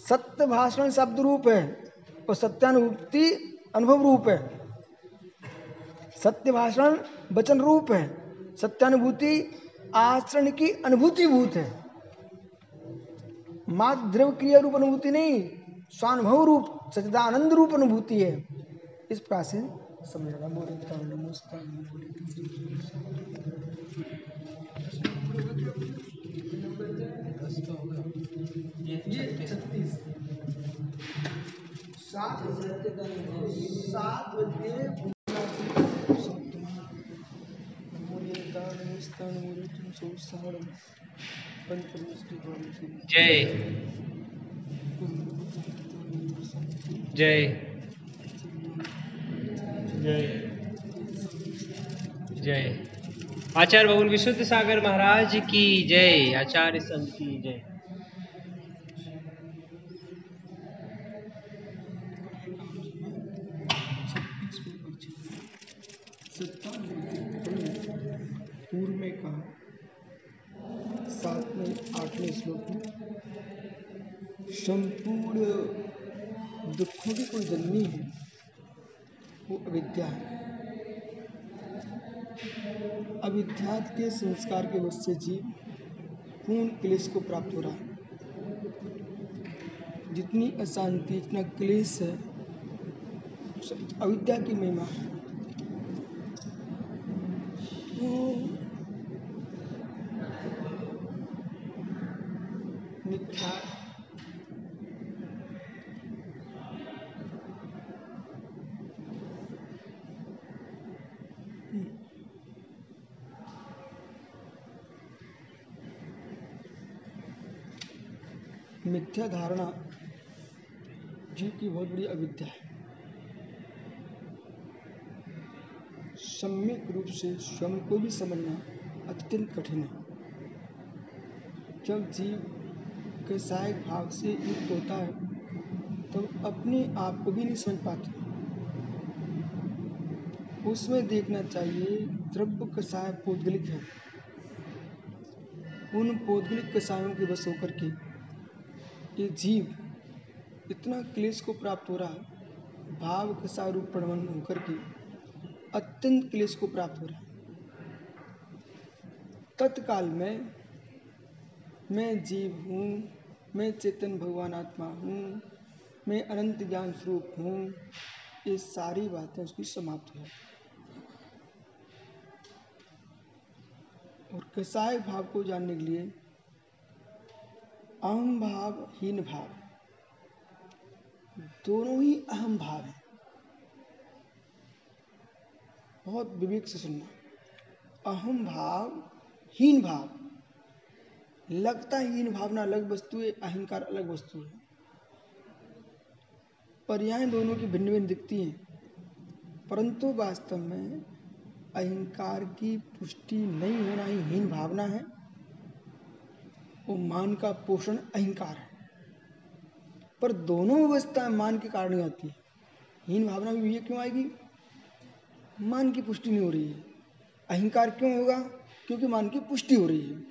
सत्य भाषण शब्द रूप है, और सत्यानुभूति अनुभव रूप है। सत्य भाषण वचन रूप है, सत्यानुभूति आचरण की अनुभूति भूत है। मात्र द्रव क्रिया रूप अनुभूति नहीं, स्वानुभव रूप सचिदानंद रूप अनुभूति है। इस प्रकार से समझना सात सात बजे जय। जय। जय। जय। आचार्य बबुल विशुद्ध सागर महाराज की जय। आचार्य संत की जय पूर्व में कहा? सातवें आठवें श्लोक में। संपूर्ण दुखों की कोई जननी है, वो अविद्या है। अविद्या के संस्कार के वश से जीव पूर्ण क्लेश को प्राप्त हो रहा है। जितनी अशांति इतना क्लेश है अविद्या की महिमा है। मिथ्या धारणा जीव की बहुत बड़ी अविद्या है। सम्यक रूप से स्वयं को भी समझना अत्यंत कठिन है। जब जीव के सहायक भाव से युक्त होता है, तब अपने आप को भी नहीं समझ पाते। उसमें देखना चाहिए, द्रव्य कषाय पौद्गलिक है। उन पौद्गलिक कषायों के बस होकर के ये जीव इतना क्लेश को प्राप्त हो रहा है, भाव कषाय रूप प्रबंधन होकर के अत्यंत क्लेश को प्राप्त हो रहा है। तत्काल में मैं जीव हूँ, मैं चेतन भगवान आत्मा हूँ, मैं अनंत ज्ञान स्वरूप हूँ, ये सारी बातें उसकी समाप्त हो और कसाय भाव को जानने के लिए अहम भाव, हीन भाव। दोनों ही अहम भाव हैं। बहुत विवेक से सुनना। अहम भाव, हीन भाव। लगता हीन भावना अलग वस्तु है, अहंकार अलग वस्तु है। पर्याय दोनों की भिन्न भिन्न दिखती हैं, परंतु वास्तव में अहंकार की पुष्टि नहीं होना ही हीन भावना है। वो मान का पोषण अहंकार है। पर दोनों अवस्थाएँ मान के कारण ही आती है। हीन भावना में ये क्यों आएगी? मान की पुष्टि नहीं हो रही है। अहंकार क्यों होगा? क्योंकि मान की पुष्टि हो रही है।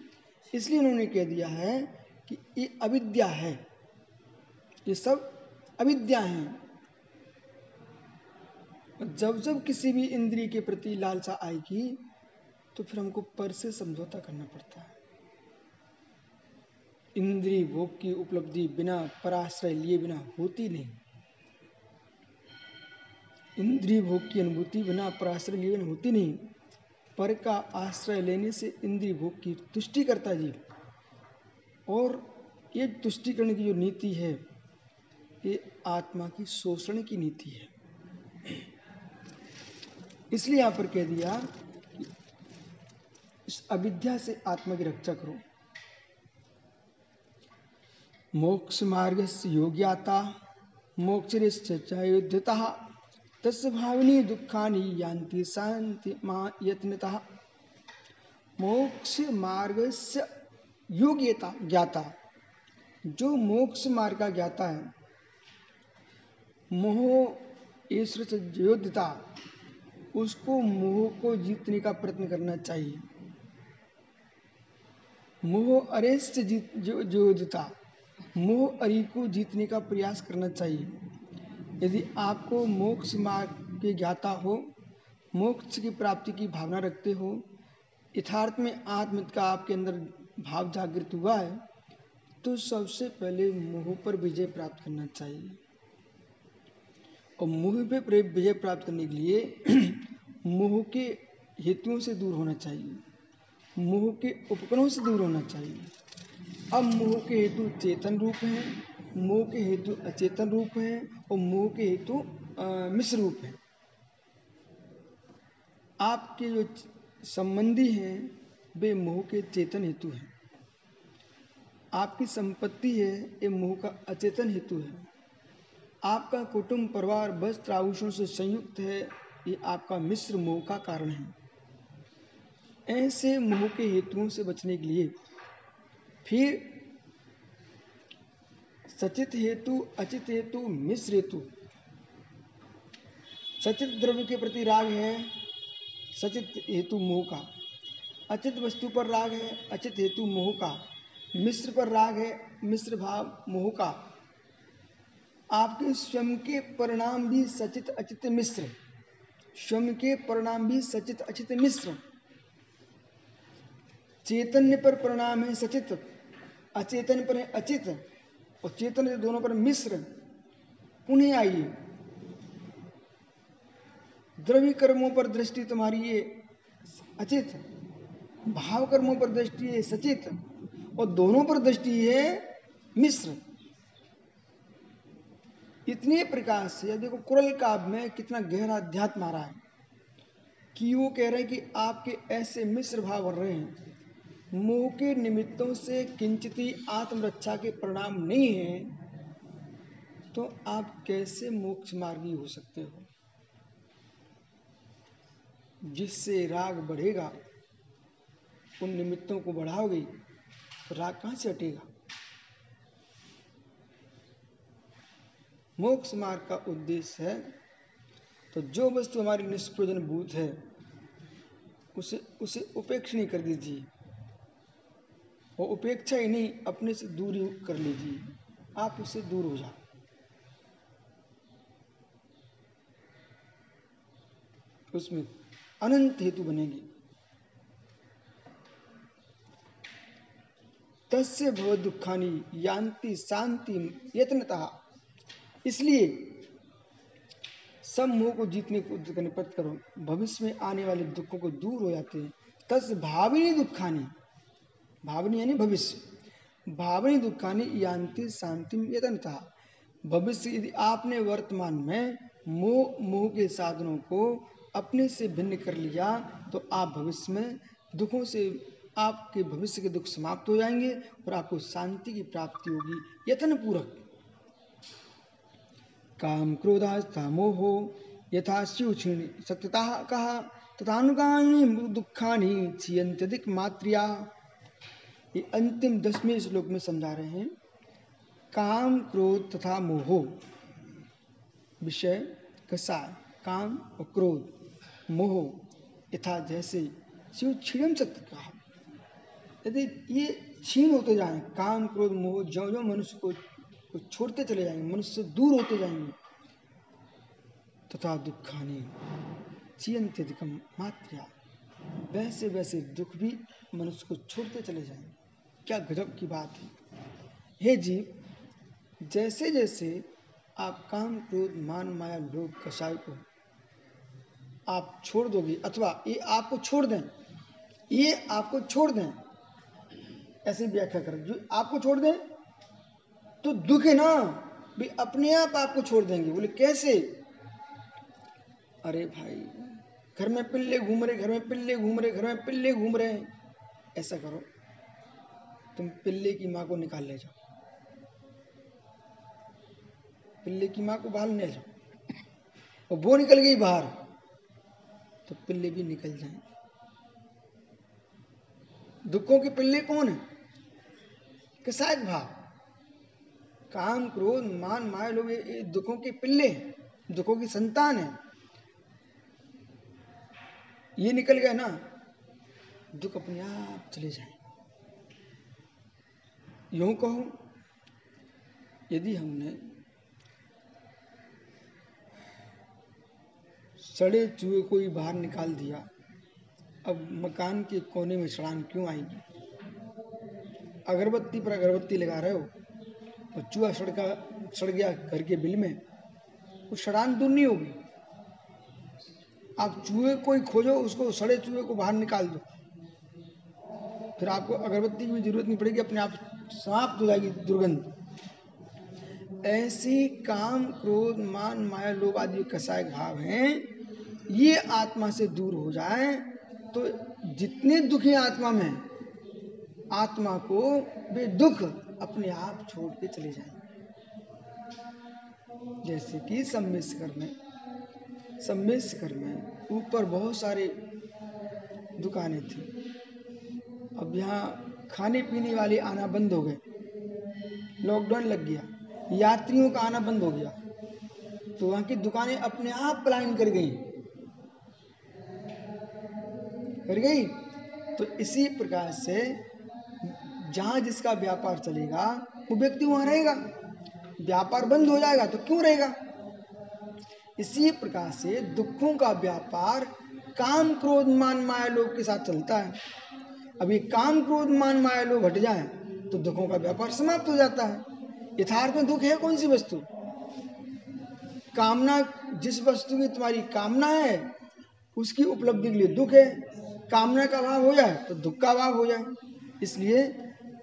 इसलिए उन्होंने कह दिया है कि ये अविद्या है। ये सब अविद्या है। जब जब किसी भी इंद्रिय के प्रति लालसा आएगी तो फिर हमको पर से समझौता करना पड़ता है। इंद्रिय भोग की उपलब्धि बिना पराश्रय लिए बिना होती नहीं। इंद्रिय भोग की अनुभूति बिना पराश्रय लिए बिना होती नहीं। पर का आश्रय लेने से इंद्रिय भोग की तुष्टि करता जीव। और ये तुष्टिकरण की जो नीति है, ये आत्मा की शोषण की नीति है। इसलिए यहाँ पर कह दिया इस अविद्या से आत्मा की रक्षा करो। मोक्ष मार्ग से योग्याता मोक्षरिश्चयुद्धता तस् भाविनी दुखानी यान्ति शांति माँ यत्नता। मोक्ष मार्ग से योग्यता, ज्ञाता। जो मोक्ष मार्ग का ज्ञाता है, मोह ईश्वर से योद्धता, उसको मोह को जीतने का प्रयत्न करना चाहिए। मोह अरे से जीत योद्धता मोह अरी को जीतने का प्रयास करना चाहिए। यदि आपको मोक्ष मार्ग के ज्ञाता हो, मोक्ष की प्राप्ति की भावना रखते हो, यथार्थ में आत्मित का आपके अंदर भाव जागृत हुआ है तो सबसे पहले मोह पर विजय प्राप्त करना चाहिए। और मोह पे विजय प्राप्त करने के लिए मोह के हेतुओं से दूर होना चाहिए। मोह के उपकरणों से दूर होना चाहिए। अब मोह के हेतु चेतन रूप हैं, मोह के हेतु अचेतन रूप हैं और मोह के हेतु मिश्र रूप हैं। आपके जो संबंधी हैं, वे मोह के चेतन हेतु हैं। आपकी संपत्ति है, ये मोह का अचेतन हेतु है। आपका कुटुंब, परिवार, वस्त्र, आभूषण से संयुक्त है, ये आपका मिश्र मोह का कारण है। ऐसे मोह के हेतुओं से बचने के लिए फिर सचित हेतु, अचित हेतु, मिश्र हेतु। सचित द्रव्य के प्रति राग है, सचित हेतु मोह का। अचित वस्तु पर राग है, अचित हेतु मोह का। मिश्र पर राग है, मिश्र भाव मोह का। आपके स्वयं के परिणाम भी सचित, अचित, मिश्र। स्वयं के परिणाम भी सचित, अचित, मिश्र। चैतन्य पर परिणाम है सचित। अचेतन पर है, अचित और चेतन दोनों पर मिश्र उन्हें आइए। द्रव्य कर्मों पर दृष्टि तुम्हारी ये अचित भाव कर्मों पर दृष्टि है सचित और दोनों पर दृष्टि है मिश्र इतने प्रकार से देखो कुरल काव्य में कितना गहरा अध्यात्म आ रहा है कि वो कह रहे हैं कि आपके ऐसे मिश्र भाव बढ़ रहे हैं। मोह के निमित्तों से किंचित आत्मरक्षा के परिणाम नहीं है तो आप कैसे मोक्ष मार्गी हो सकते हो? जिससे राग बढ़ेगा, उन निमित्तों को बढ़ाओगे तो राग कहाँ से हटेगा? मोक्ष मार्ग का उद्देश्य है तो जो वस्तु हमारी निष्प्रयोजन भूत है, उसे उसे उपेक्षणीय कर दीजिए। वो उपेक्षा ही नहीं, अपने से दूरी कर लीजिए। आप उससे दूर हो जाओ। उसमें अनंत हेतु बनेगी। तस्य भव दुखानी यान्ति शांति यत्नता। इसलिए सब मोह को जीतने को करने प्रयत्न करो, भविष्य में आने वाले दुखों को दूर हो जाते हैं। तस भाविनी दुखानी भावनी यानी भविष्य। भावनी दुखानी यांति शांति यतन था भविष्य यदि आपने वर्तमान में मोह मोह के साधनों को अपने से भिन्न कर लिया तो आप भविष्य में दुखों से, आपके भविष्य के दुख समाप्त हो जाएँगे और आपको शांति की प्राप्ति होगी। यत्न पूर्वक काम क्रोधा मोहो, यथा शिव क्षीण सत्यता कहा, तथानुगामी दुखानी छियंत्यधिक मात्रिया। ये अंतिम दसवें श्लोक में समझा रहे हैं। काम क्रोध तथा मोहो। विषय कसाय। काम और क्रोध मोह यथा जैसे शिव क्षीणम सत्य कहा यदि ये क्षीण होते जाएँ काम क्रोध मोह जो जो मनुष्य को, को छोड़ते चले जाएँगे मनुष्य दूर होते जाएँगे तथा दुखानी चियंत्यधिकम मात्रा वैसे वैसे दुख भी मनुष्य को छोड़ते चले जाएँगे। क्या गजब की बात है। हे जीव जैसे जैसे आप काम क्रोध, मान माया लोग कषाय को आप छोड़ दोगे, अथवा ये आपको छोड़ दें, ये आपको छोड़ दें, ऐसी व्याख्या करें, जो आपको छोड़ दें तो दुख ना भी अपने आप आपको छोड़ देंगे। बोले, कैसे? अरे भाई, घर में पिल्ले घूम रहे, घर में पिल्ले घूम रहे, घर में पिल्ले घूम रहे ऐसा करो। तुम पिल्ले की माँ को निकाल ले जाओ। पिल्ले की माँ को बाहर ले जाओ। और वो निकल गई बाहर तो पिल्ले भी निकल जाए। दुखों के पिल्ले कौन है? किसाक भाव? काम, क्रोध, मान, माया लोग, ये दुखों के पिल्ले हैं, दुखों की संतान है। ये निकल गया ना, दुख अपने आप चले जाए। यूँ कहो, यदि हमने सड़े चूहे को ही बाहर निकाल दिया, अब मकान के कोने में सड़ान क्यों आएगी? अगरबत्ती पर अगरबत्ती लगा रहे हो और चूहा सड़का सड़ गया घर के बिल में वो सड़ान दूर नहीं होगी। आप चूहे को ही खोजो, उसको सड़े चूहे को बाहर निकाल दो। फिर आपको अगरबत्ती की भी ज़रूरत नहीं पड़ेगी, अपने आप जाएगी दुर्गंध। ऐसे काम, क्रोध, मान, माया, लोभ आदि कसाय भाव हैं। ये आत्मा से दूर हो जाए तो जितने दुखी आत्मा में, आत्मा को वे दुख अपने आप छोड़ के चले जाए। जैसे कि सम्मेशकर में सम्मेशकर में ऊपर बहुत सारे दुकानें थी। अब यहाँ खाने पीने वाले आना बंद हो गए। लॉकडाउन लग गया। यात्रियों का आना बंद हो गया। तो वहाँ की दुकानें अपने आप पलायन कर गई। कर गई? तो इसी प्रकार से जहाँ जिसका व्यापार चलेगा, वो व्यक्ति वहाँ रहेगा। व्यापार बंद हो जाएगा तो क्यों रहेगा? इसी प्रकार से दुखों का व्यापार काम क्रोध मान माया लोग के साथ चलता है। अभी काम क्रोध मान माया लोग हट जाए तो दुखों का व्यापार समाप्त हो जाता है। यथार्थ में दुख है कौन सी वस्तु? कामना, जिस वस्तु की तुम्हारी कामना है, उसकी उपलब्धि के लिए दुख है। कामना का अभाव हो जाए तो दुख का अभाव हो जाए। इसलिए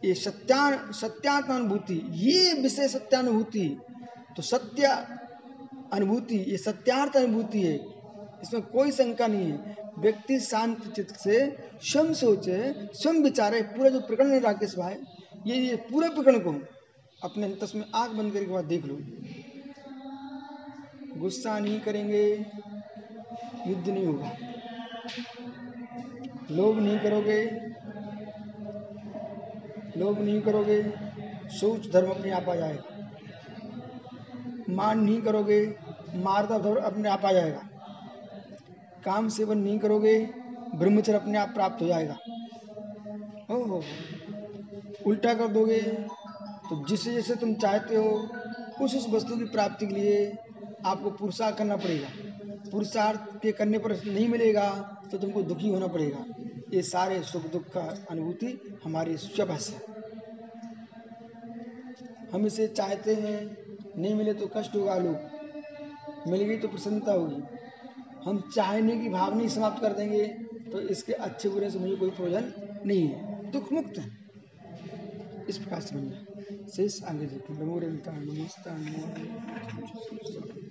ये सत्या, सत्यात्मानुभूति, ये विषय सत्यानुभूति तो सत्य अनुभूति, ये सत्यार्थ अनुभूति है। इसमें कोई शंका नहीं है। व्यक्ति शांत चित्त से स्वयं सोचे, स्वयं विचारे, पूरा जो प्रकरण है राकेश भाई, ये ये पूरे प्रकरण को अपने अंतस में आग बंद करके बाद देख लो। गुस्सा नहीं करेंगे, युद्ध नहीं होगा। लोभ नहीं करोगे, लोभ नहीं करोगे, सोच धर्म अपने आप आ जाएगा। मान नहीं करोगे, मारता धर्म अपने आप आ जाएगा। काम सेवन नहीं करोगे, ब्रह्मचर्य अपने आप प्राप्त हो जाएगा। हो उल्टा कर दोगे तो जिसे जैसे तुम चाहते हो, उस उस वस्तु की प्राप्ति के लिए आपको पुरुषार्थ करना पड़ेगा। पुरुषार्थ के करने पर नहीं मिलेगा तो तुमको दुखी होना पड़ेगा। ये सारे सुख दुख का अनुभूति हमारी स्वभाष है। हम इसे चाहते हैं, नहीं मिले तो कष्ट होगा लोग। मिल गई तो प्रसन्नता होगी। हम चाहने की भावना ही समाप्त कर देंगे तो इसके अच्छे बुरे से मुझे कोई प्रयोजन नहीं है। दुख मुक्त है। इस प्रकार से समझना शेष आगे देखो